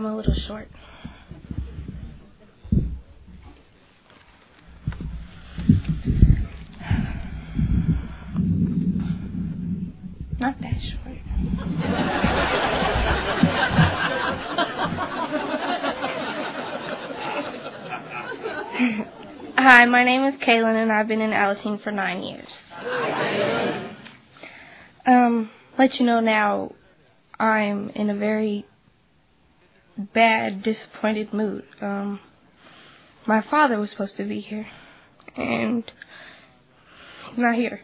I'm a little short. Not that short. Hi, my name is Kaylin, and I've been in Alateen for nine years. Um, let you know now, I'm in a very bad, disappointed mood. Um, my father was supposed to be here, and he's not here.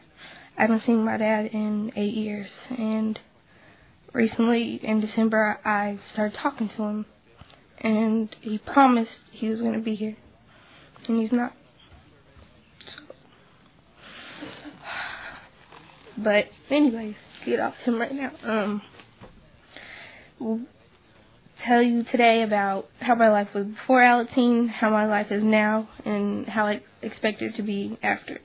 I haven't seen my dad in eight years, and recently in December I started talking to him, and he promised he was going to be here, and he's not. But anyways, get off him right now. Um, tell you today about how my life was before Alateen, how my life is now, and how I expect it to be after.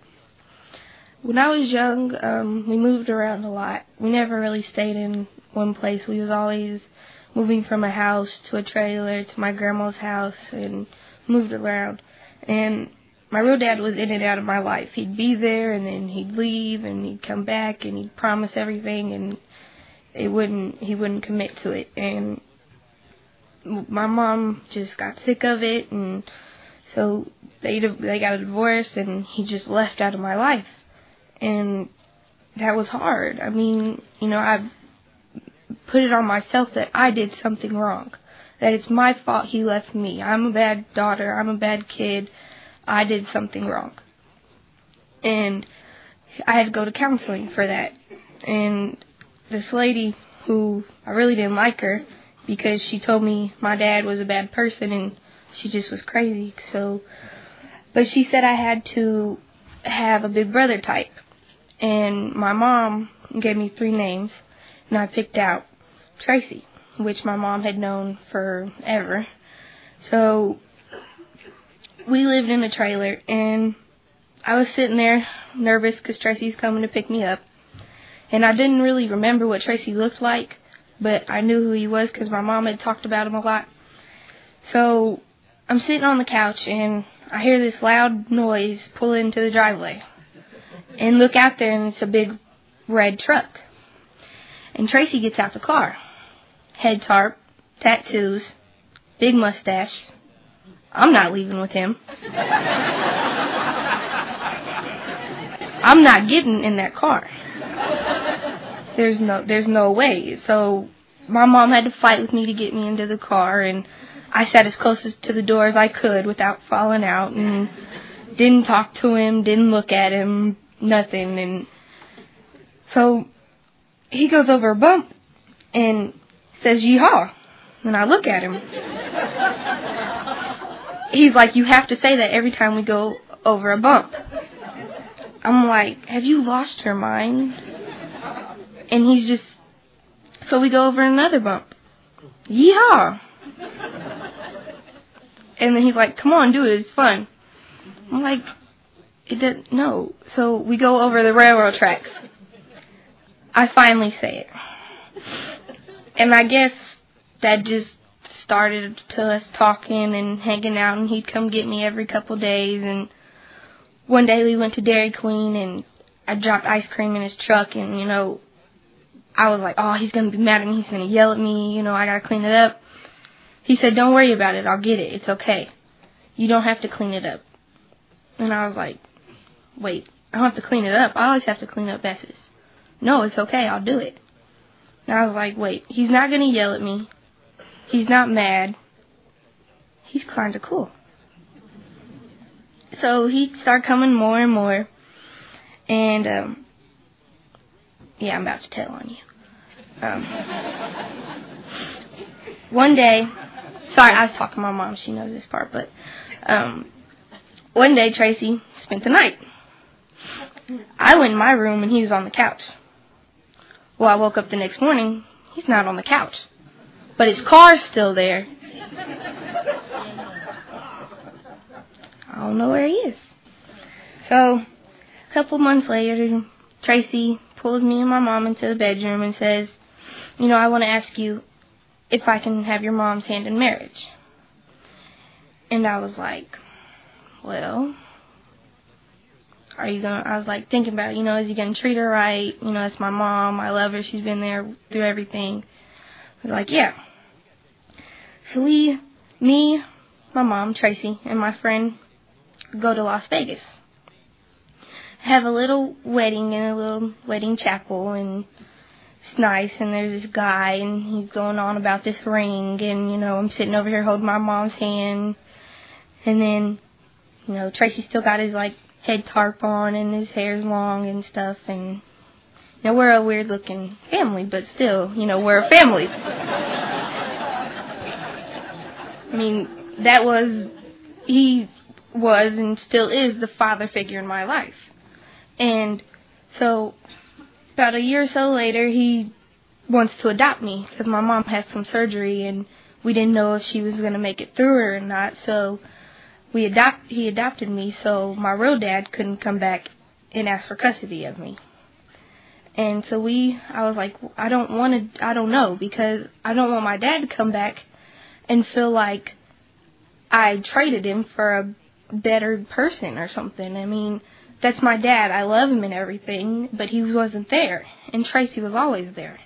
When I was young, um, we moved around a lot. We never really stayed in one place. We was always moving from a house to a trailer to my grandma's house and moved around. And my real dad was in and out of my life. He'd be there and then he'd leave and he'd come back and he'd promise everything and it wouldn't he wouldn't commit to it and my mom just got sick of it and so they they got a divorce and he just left out of my life and that was hard. I mean, you know, I put it on myself that I did something wrong. That it's my fault he left me. I'm a bad daughter. I'm a bad kid. I did something wrong. And I had to go to counseling for that. And this lady who I really didn't like her because she told me my dad was a bad person and she just was crazy. So, but she said I had to have a big brother type. And my mom gave me three names and I picked out Tracy, which my mom had known forever. So we lived in a trailer, and I was sitting there nervous because Tracy's coming to pick me up. And I didn't really remember what Tracy looked like, but I knew who he was because my mom had talked about him a lot. So I'm sitting on the couch, and I hear this loud noise pull into the driveway. And look out there, and it's a big red truck. And Tracy gets out the car. Head tarp, tattoos, big mustache, I'm not leaving with him. I'm not getting in that car. There's no there's no way. So my mom had to fight with me to get me into the car and I sat as close to the door as I could without falling out and didn't talk to him, didn't look at him, nothing and so he goes over a bump and says yeehaw and I look at him he's like, you have to say that every time we go over a bump. I'm like, have you lost your mind? And he's just, so we go over another bump. Yeehaw! And then he's like, come on, do it, it's fun. I'm like, it did no. So we go over the railroad tracks. I finally say it. And I guess that just started to us talking and hanging out, and he'd come get me every couple days. And one day we went to Dairy Queen, and I dropped ice cream in his truck, and you know, I was like, oh, he's gonna be mad at me. He's gonna yell at me. You know, I gotta clean it up. He said, don't worry about it. I'll get it. It's okay. You don't have to clean it up. And I was like, wait, I don't have to clean it up. I always have to clean up messes. No, it's okay. I'll do it. And I was like, wait, he's not gonna yell at me. He's not mad. He's kind of cool. So he started coming more and more. And, um, yeah, I'm about to tell on you. Um, one day, sorry, I was talking to my mom. She knows this part, but um, one day Tracy spent the night. I went in my room and he was on the couch. Well, I woke up the next morning. He's not on the couch but his car's still there. I don't know where he is. So, a couple months later, Tracy pulls me and my mom into the bedroom and says, You know, I want to ask you, if I can have your mom's hand in marriage. And I was like, well, are you gonna, I was like thinking about, you know, is he gonna treat her right? You know, it's my mom, I love her, she's been there through everything. I was like, yeah. So we, me, my mom, Tracy, and my friend go to Las Vegas. Have a little wedding in a little wedding chapel and it's nice and there's this guy and he's going on about this ring and you know I'm sitting over here holding my mom's hand. And then you know Tracy still got his like head tarp on and his hair's long and stuff and you know we're a weird looking family but still you know we're a family. I mean that was he was and still is the father figure in my life and so about a year or so later, he wants to adopt me because my mom had some surgery and we didn't know if she was going to make it through or not. So we adopt he adopted me so my real dad couldn't come back and ask for custody of me. And so we I was like I don't want to I don't know because I don't want my dad to come back and feel like I traded him for a better person or something. I mean, that's my dad. I love him and everything, but he wasn't there. And Tracy was always there.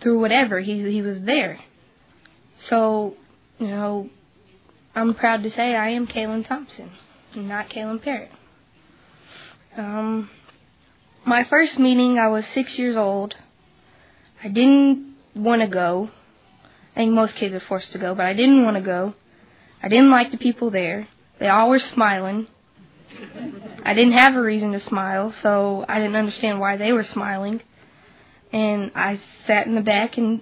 Through whatever, he he was there. So, you know, I'm proud to say I am Kaylin Thompson, not Kaylin Parrott. Um, my first meeting, I was six years old. I didn't want to go. I think most kids are forced to go, but I didn't want to go. I didn't like the people there. They all were smiling. I didn't have a reason to smile, so I didn't understand why they were smiling. And I sat in the back and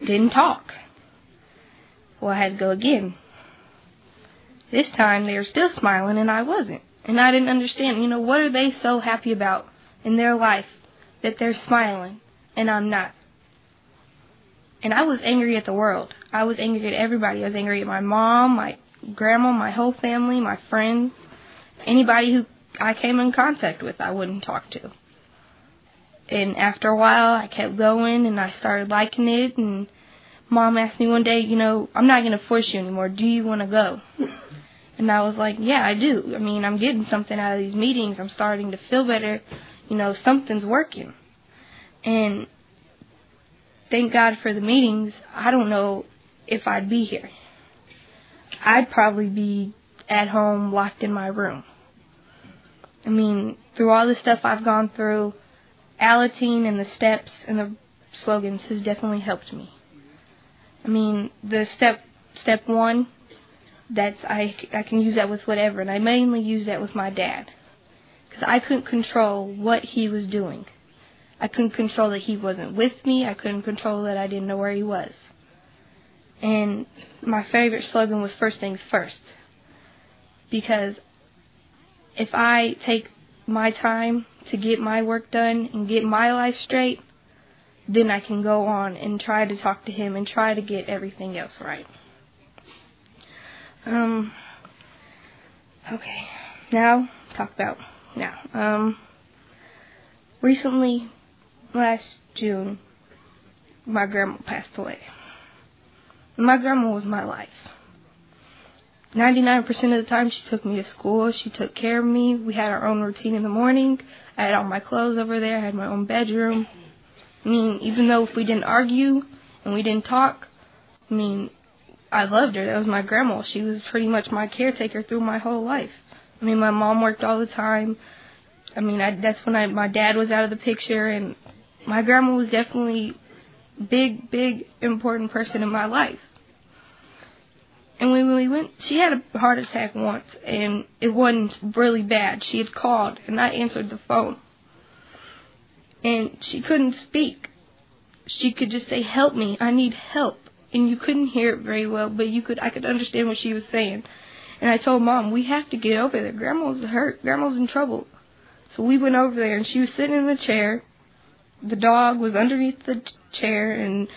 didn't talk. Well, I had to go again. This time they were still smiling and I wasn't. And I didn't understand, you know, what are they so happy about in their life that they're smiling and I'm not? And I was angry at the world. I was angry at everybody. I was angry at my mom, my grandma, my whole family, my friends, anybody who I came in contact with, I wouldn't talk to. And after a while, I kept going and I started liking it. And mom asked me one day, you know, I'm not going to force you anymore. Do you want to go? And I was like, yeah, I do. I mean, I'm getting something out of these meetings. I'm starting to feel better. You know, something's working. And thank God for the meetings. I don't know if I'd be here. I'd probably be at home locked in my room. I mean, through all the stuff I've gone through, Alateen and the steps and the slogans has definitely helped me. I mean, the step step one, that's I I can use that with whatever, and I mainly use that with my dad, because I couldn't control what he was doing. I couldn't control that he wasn't with me. I couldn't control that I didn't know where he was. And my favorite slogan was first things first. Because if I take my time to get my work done and get my life straight, then I can go on and try to talk to him and try to get everything else right. Um, okay, now talk about now. Um, recently, last June, my grandma passed away. My grandma was my life. 99% of the time she took me to school. She took care of me. We had our own routine in the morning. I had all my clothes over there. I had my own bedroom. I mean, even though if we didn't argue and we didn't talk, I mean, I loved her. That was my grandma. She was pretty much my caretaker through my whole life. I mean, my mom worked all the time. I mean, I, that's when I, my dad was out of the picture, and my grandma was definitely big, big, important person in my life. And when we went, she had a heart attack once, and it wasn't really bad. She had called, and I answered the phone. And she couldn't speak. She could just say, "Help me! I need help." And you couldn't hear it very well, but you could. I could understand what she was saying. And I told mom, "We have to get over there. Grandma's hurt. Grandma's in trouble." So we went over there, and she was sitting in the chair. The dog was underneath the chair, and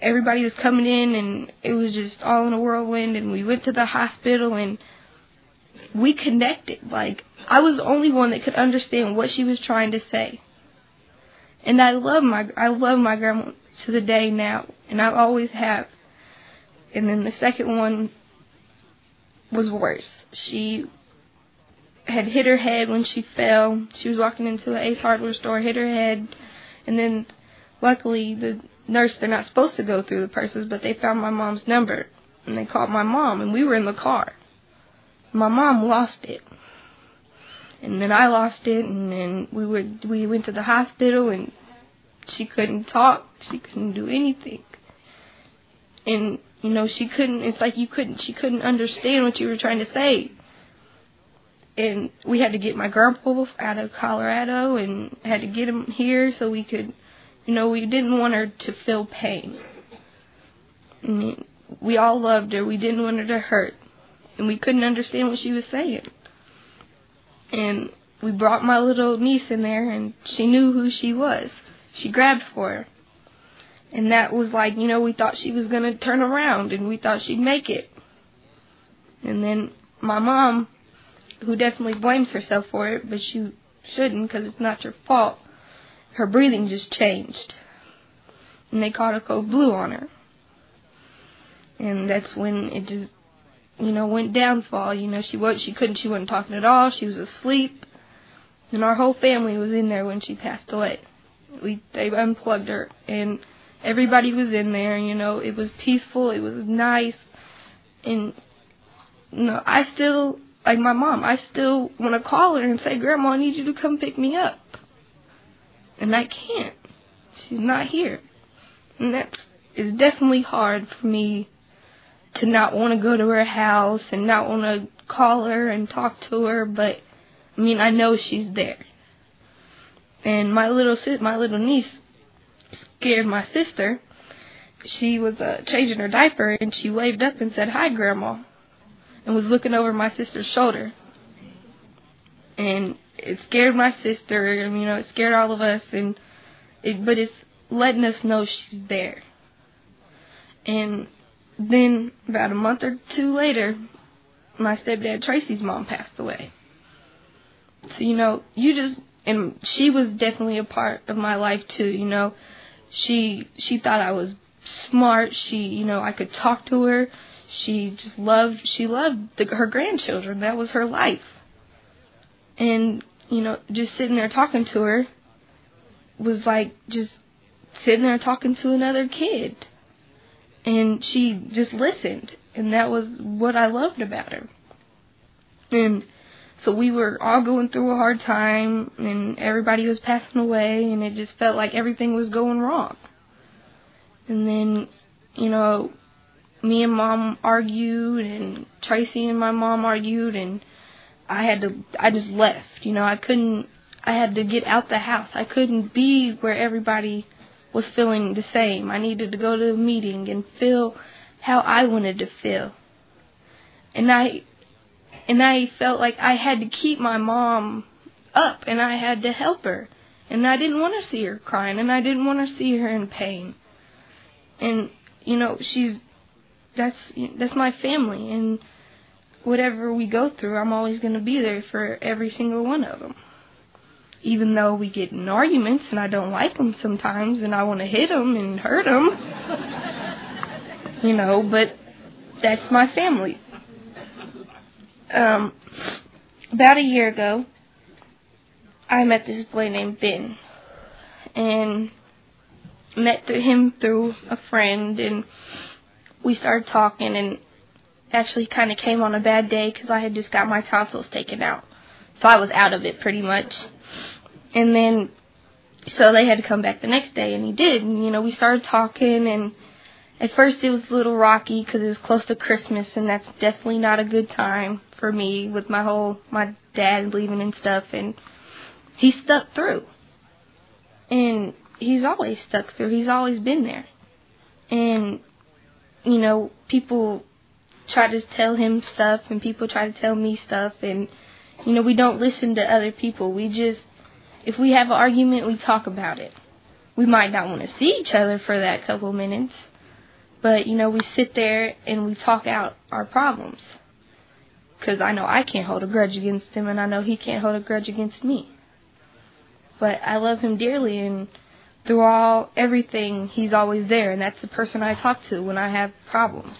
everybody was coming in and it was just all in a whirlwind and we went to the hospital and we connected like I was the only one that could understand what she was trying to say. And I love my I love my grandma to the day now and I always have. And then the second one was worse. She had hit her head when she fell. She was walking into an Ace Hardware store, hit her head, and then luckily the nurse they're not supposed to go through the purses, but they found my mom's number and they called my mom and we were in the car. My mom lost it. And then I lost it and then we were we went to the hospital and she couldn't talk, she couldn't do anything. And you know, she couldn't it's like you couldn't she couldn't understand what you were trying to say. And we had to get my grandpa out of Colorado and had to get him here so we could you know, we didn't want her to feel pain. I mean, we all loved her. We didn't want her to hurt. And we couldn't understand what she was saying. And we brought my little niece in there, and she knew who she was. She grabbed for her. And that was like, you know, we thought she was going to turn around, and we thought she'd make it. And then my mom, who definitely blames herself for it, but she shouldn't because it's not your fault, her breathing just changed. And they caught a code blue on her. And that's when it just, you know, went downfall. You know, she was she couldn't she wasn't talking at all. She was asleep. And our whole family was in there when she passed away. We they unplugged her and everybody was in there, you know, it was peaceful, it was nice. And you know, I still like my mom, I still want to call her and say, "Grandma, I need you to come pick me up." And I can't. She's not here. And that's it's definitely hard for me to not want to go to her house and not want to call her and talk to her, but I mean, I know she's there. And my little sis, my little niece scared my sister. She was uh, changing her diaper and she waved up and said, "Hi, grandma." And was looking over my sister's shoulder. And it scared my sister, you know, it scared all of us, and it, but it's letting us know she's there. And then about a month or two later, my stepdad Tracy's mom passed away. So you know, you just and she was definitely a part of my life too. You know, she she thought I was smart. She you know I could talk to her. She just loved she loved the, her grandchildren. That was her life and you know just sitting there talking to her was like just sitting there talking to another kid. And she just listened. And that was what I loved about her. And so we were all going through a hard time and everybody was passing away and it just felt like everything was going wrong. And then you know me and mom argued and Tracy and my mom argued and I had to I just left. You know, I couldn't I had to get out the house. I couldn't be where everybody was feeling the same. I needed to go to a meeting and feel how I wanted to feel. And I and I felt like I had to keep my mom up and I had to help her. And I didn't want to see her crying and I didn't want to see her in pain. And you know, she's that's that's my family and whatever we go through, I'm always going to be there for every single one of them. Even though we get in arguments and I don't like them sometimes and I want to hit them and hurt them, you know, but that's my family. Um, about a year ago, I met this boy named Ben, and met through him through a friend, and we started talking, and actually kind of came on a bad day because I had just got my tonsils taken out. So I was out of it pretty much. And then, so they had to come back the next day, and he did. And, you know, we started talking, and at first it was a little rocky because it was close to Christmas, and that's definitely not a good time for me with my whole, my dad leaving and stuff. And he stuck through. And he's always stuck through. He's always been there. And, you know, people try to tell him stuff and people try to tell me stuff and you know we don't listen to other people. We just if we have an argument we talk about it. We might not want to see each other for that couple minutes but you know we sit there and we talk out our problems. Because i know i can't hold a grudge against him and i know he can't hold a grudge against me. But i love him dearly and through all everything, he's always there, and that's the person I talk to when I have problems.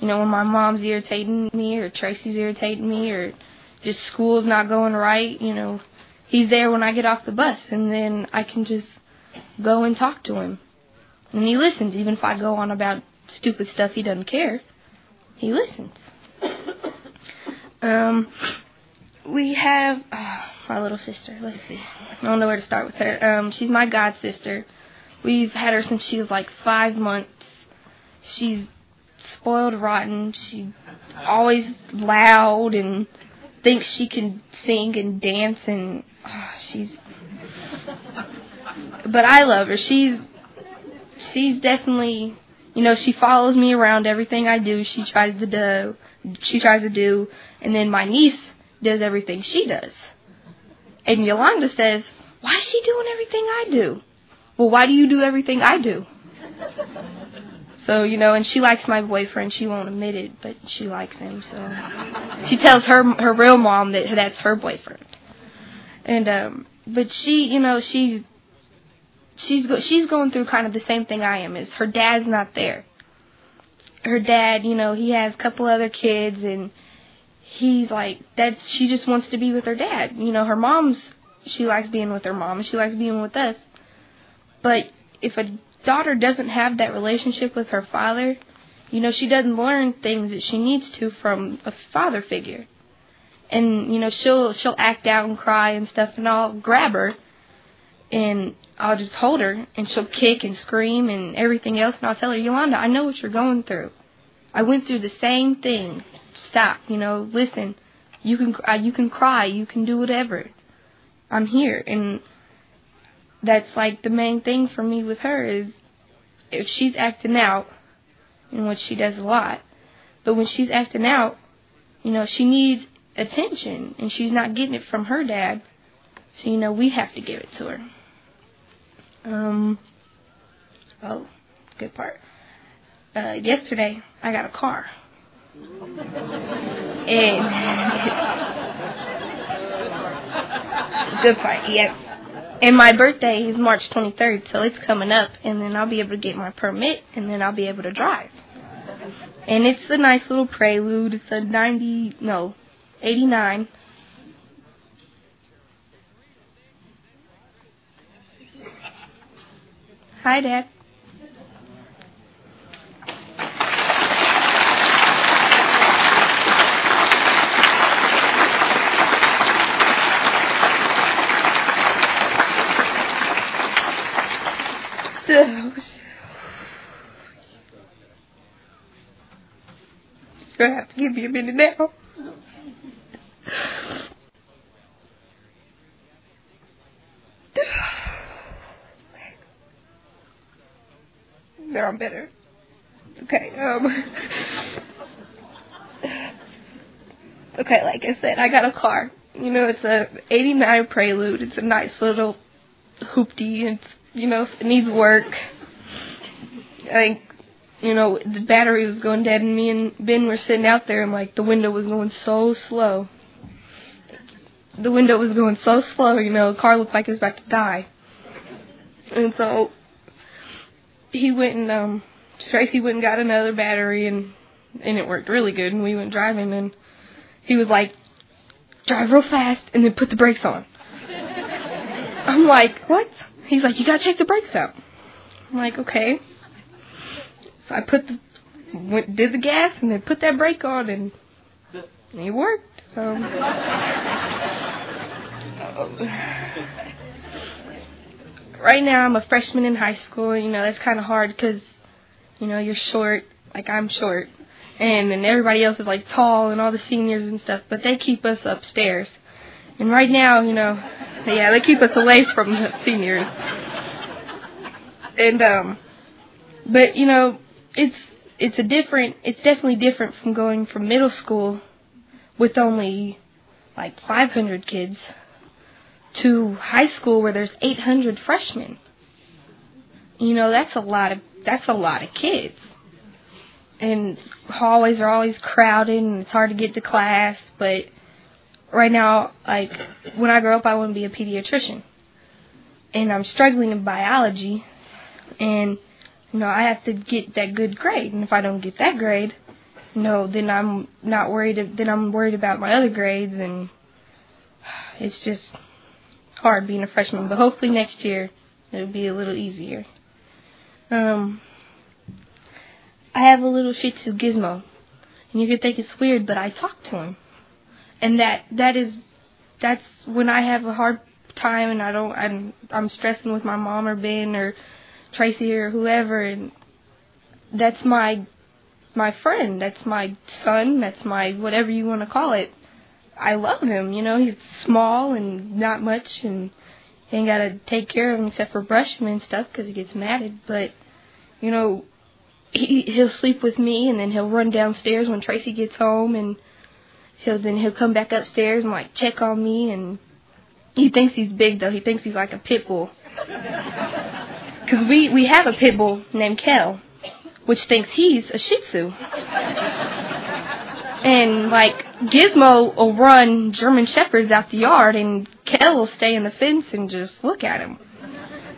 You know, when my mom's irritating me, or Tracy's irritating me, or just school's not going right, you know, he's there when I get off the bus, and then I can just go and talk to him. And he listens, even if I go on about stupid stuff he doesn't care. He listens. Um, we have oh, my little sister. Let's see. I don't know where to start with her. Um, she's my god sister. We've had her since she was like five months. She's spoiled rotten. She's always loud and thinks she can sing and dance and oh, she's. But I love her. She's she's definitely you know she follows me around everything I do. She tries to do she tries to do, and then my niece does everything she does. And Yolanda says, Why is she doing everything I do? Well, why do you do everything I do? So, you know, and she likes my boyfriend. She won't admit it, but she likes him. So she tells her her real mom that that's her boyfriend. And um but she, you know, she's she's go, she's going through kind of the same thing I am. Is her dad's not there. Her dad, you know, he has a couple other kids and he's like that's she just wants to be with her dad. You know, her mom's she likes being with her mom and she likes being with us. But if a daughter doesn't have that relationship with her father, you know, she doesn't learn things that she needs to from a father figure. And, you know, she'll she'll act out and cry and stuff and I'll grab her and I'll just hold her and she'll kick and scream and everything else and I'll tell her, Yolanda, I know what you're going through. I went through the same thing stop. You know, listen. You can uh, you can cry. You can do whatever. I'm here, and that's like the main thing for me with her is if she's acting out, and which she does a lot, but when she's acting out, you know, she needs attention, and she's not getting it from her dad. So you know, we have to give it to her. Um. Oh, good part. Uh, yesterday I got a car. And good part, yep. And my birthday is March 23rd, so it's coming up, and then I'll be able to get my permit, and then I'll be able to drive. And it's a nice little prelude. It's a 90, no, 89. Hi, Dad. I have to give you a minute now. Now I'm better. Okay, um. okay, like I said, I got a car. You know, it's a 89 Prelude. It's a nice little hoopty. It's you know, it needs work. Think, you know, the battery was going dead, and me and Ben were sitting out there, and like the window was going so slow. The window was going so slow, you know, the car looked like it was about to die. And so he went and um Tracy went and got another battery and and it worked really good and we went driving and he was like drive real fast and then put the brakes on. I'm like, what? He's like, you gotta check the brakes out. I'm like, okay. So I put the, went, did the gas and then put that brake on and it worked. So. right now I'm a freshman in high school. You know that's kind of hard because, you know, you're short. Like I'm short, and then everybody else is like tall, and all the seniors and stuff. But they keep us upstairs. And right now, you know, yeah, they keep us away from the seniors. And um but you know, it's it's a different it's definitely different from going from middle school with only like 500 kids to high school where there's 800 freshmen. You know, that's a lot of that's a lot of kids. And hallways are always crowded and it's hard to get to class, but right now, like when I grow up, I want to be a pediatrician. and I'm struggling in biology, and you know I have to get that good grade, and if I don't get that grade, you know, then I'm not worried. Then I'm worried about my other grades, and it's just hard being a freshman. But hopefully next year it'll be a little easier. Um, I have a little Shih Tzu Gizmo, and you could think it's weird, but I talk to him, and that that is that's when I have a hard time and I don't I'm I'm stressing with my mom or Ben or Tracy or whoever and that's my my friend. That's my son. That's my whatever you want to call it. I love him. You know, he's small and not much, and ain't got to take care of him except for brush him and stuff because he gets matted. But you know, he he'll sleep with me, and then he'll run downstairs when Tracy gets home, and he'll then he'll come back upstairs and like check on me, and he thinks he's big though. He thinks he's like a pit bull. Because we we have a pit bull named Kel, which thinks he's a Shih Tzu. And like Gizmo will run German Shepherds out the yard, and Kel will stay in the fence and just look at him.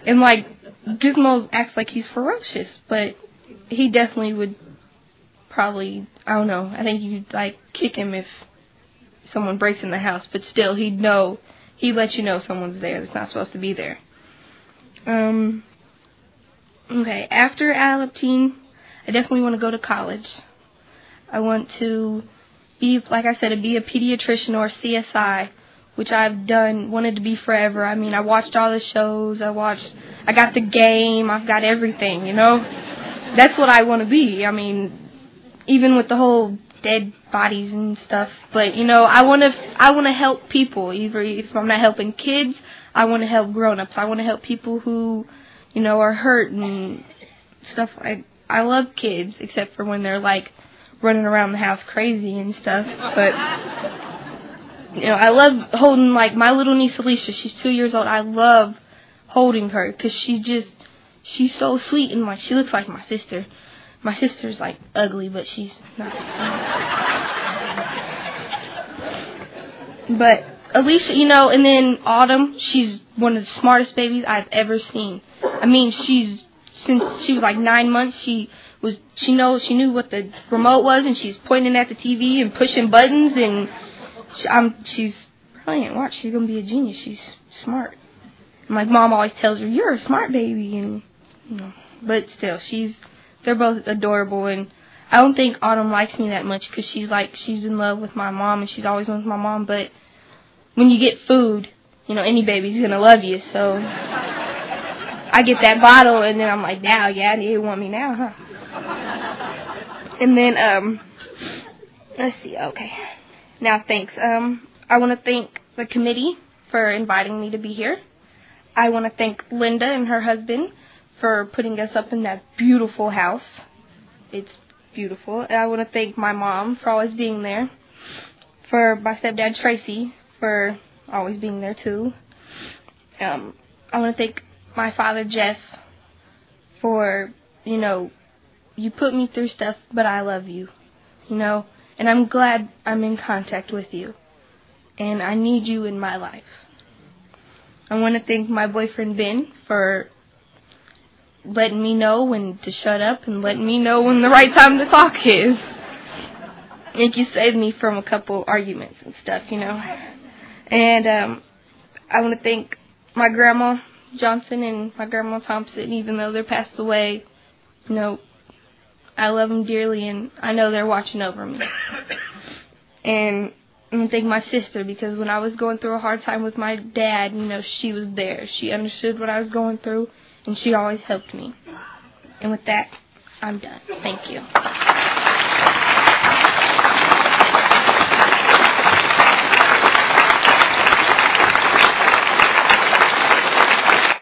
And like Gizmo acts like he's ferocious, but he definitely would probably I don't know. I think you'd like kick him if someone breaks in the house, but still he'd know he'd let you know someone's there that's not supposed to be there. Um okay, after Alateen, I definitely want to go to college. I want to be, like I said, be a pediatrician or CSI, which I've done, wanted to be forever. I mean, I watched all the shows. I watched, I got the game. I've got everything, you know? That's what I want to be. I mean, even with the whole dead bodies and stuff. But, you know, I want to, I want to help people. Either if I'm not helping kids, I want to help grown-ups. I want to help people who, you know, are hurt and stuff. I, I love kids, except for when they're like, running around the house crazy and stuff. But you know, I love holding like my little niece Alicia. She's two years old. I love holding her because she just she's so sweet and like she looks like my sister. My sister's like ugly, but she's not. But Alicia, you know, and then Autumn, she's one of the smartest babies I've ever seen. I mean, she's since she was like nine months, she was she knows she knew what the remote was and she's pointing at the TV and pushing buttons and she, um she's brilliant. Watch, she's gonna be a genius. She's smart. My mom always tells her, "You're a smart baby," and you know, but still, she's they're both adorable and. I don't think Autumn likes me that much because she's like she's in love with my mom and she's always with my mom. But when you get food, you know any baby's gonna love you. So I get that bottle and then I'm like, now, yeah, you want me now, huh? And then, um, let's see, okay. Now, thanks. Um, I want to thank the committee for inviting me to be here. I want to thank Linda and her husband for putting us up in that beautiful house. It's beautiful. And I want to thank my mom for always being there. For my stepdad Tracy for always being there too. Um, I want to thank my father Jeff for, you know, you put me through stuff, but I love you, you know, and I'm glad I'm in contact with you, and I need you in my life. I want to thank my boyfriend Ben for letting me know when to shut up and letting me know when the right time to talk is. And you saved me from a couple arguments and stuff, you know. And um, I want to thank my grandma Johnson and my grandma Thompson, even though they're passed away. You know, I love them dearly, and I know they're watching over me. And I'm gonna thank my sister because when I was going through a hard time with my dad, you know, she was there. She understood what I was going through, and she always helped me. And with that, I'm done. Thank you.